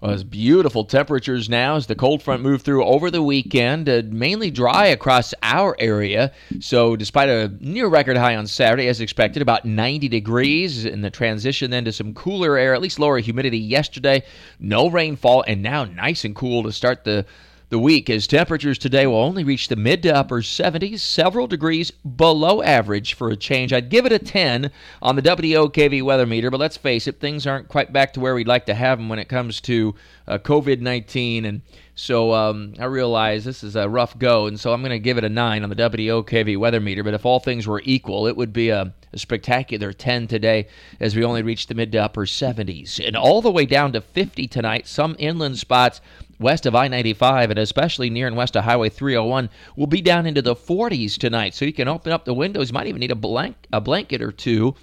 Well, it's beautiful temperatures now as the cold front moved through over the weekend, uh, mainly dry across our area. So, despite a near record high on Saturday, as expected, about 90 degrees, in the transition then to some cooler air, at least lower humidity yesterday, no rainfall, and now nice and cool to start the the week as temperatures today will only reach the mid to upper 70s, several degrees below average for a change. I'd give it a 10 on the WOKV weather meter, but let's face it, things aren't quite back to where we'd like to have them when it comes to uh, COVID 19. And so um, I realize this is a rough go, and so I'm going to give it a 9 on the WOKV weather meter. But if all things were equal, it would be a, a spectacular 10 today as we only reach the mid to upper 70s. And all the way down to 50 tonight, some inland spots west of I 95 and especially near and west of Highway 301 will be down into the 40s tonight. So you can open up the windows. You might even need a, blank, a blanket or two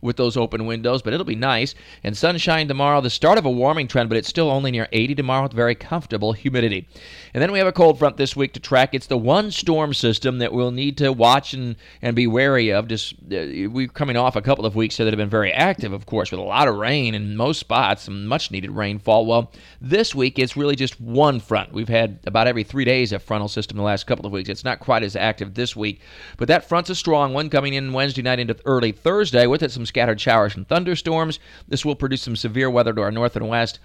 with those open windows, but it'll be nice. And sunshine tomorrow, the start of a warming trend, but it's still only near 80 tomorrow with very comfortable humidity. And then we have a cold front this week to track. It's the one storm system that we'll need to watch and, and be wary of. Just uh, We're coming off a couple of weeks that have been very active, of course, with a lot of rain in most spots, some much needed rainfall. Well, this week it's really just one front. We've had about every three days a frontal system the last couple of weeks. It's not quite as active this week, but that front's a strong one coming in Wednesday night into early Thursday with it some scattered showers and thunderstorms. This will produce some severe weather to our north and west.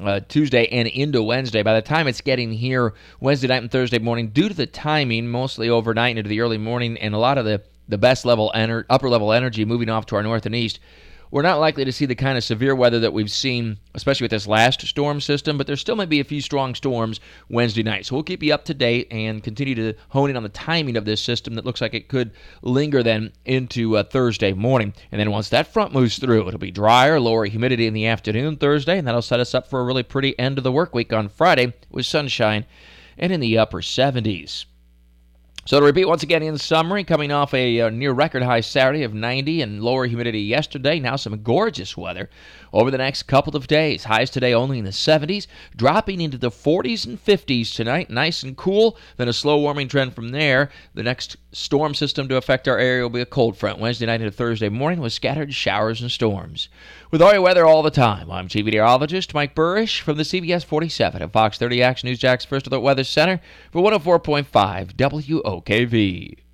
Uh, Tuesday and into Wednesday. By the time it's getting here Wednesday night and Thursday morning, due to the timing, mostly overnight into the early morning, and a lot of the, the best level ener- upper level energy moving off to our north and east, we're not likely to see the kind of severe weather that we've seen, especially with this last storm system, but there still may be a few strong storms Wednesday night. So we'll keep you up to date and continue to hone in on the timing of this system that looks like it could linger then into uh, Thursday morning. And then once that front moves through, it'll be drier, lower humidity in the afternoon Thursday, and that'll set us up for a really pretty end of the work week on Friday with sunshine and in the upper 70s. So to repeat once again in summary, coming off a uh, near record high Saturday of 90 and lower humidity yesterday, now some gorgeous weather over the next couple of days. Highs today only in the 70s, dropping into the 40s and 50s tonight, nice and cool. Then a slow warming trend from there. The next storm system to affect our area will be a cold front Wednesday night into Thursday morning with scattered showers and storms. With all your weather all the time, I'm TV meteorologist Mike Buresh from the CBS 47 at Fox 30 Action News Jax First Alert Weather Center for 104.5 WOKV.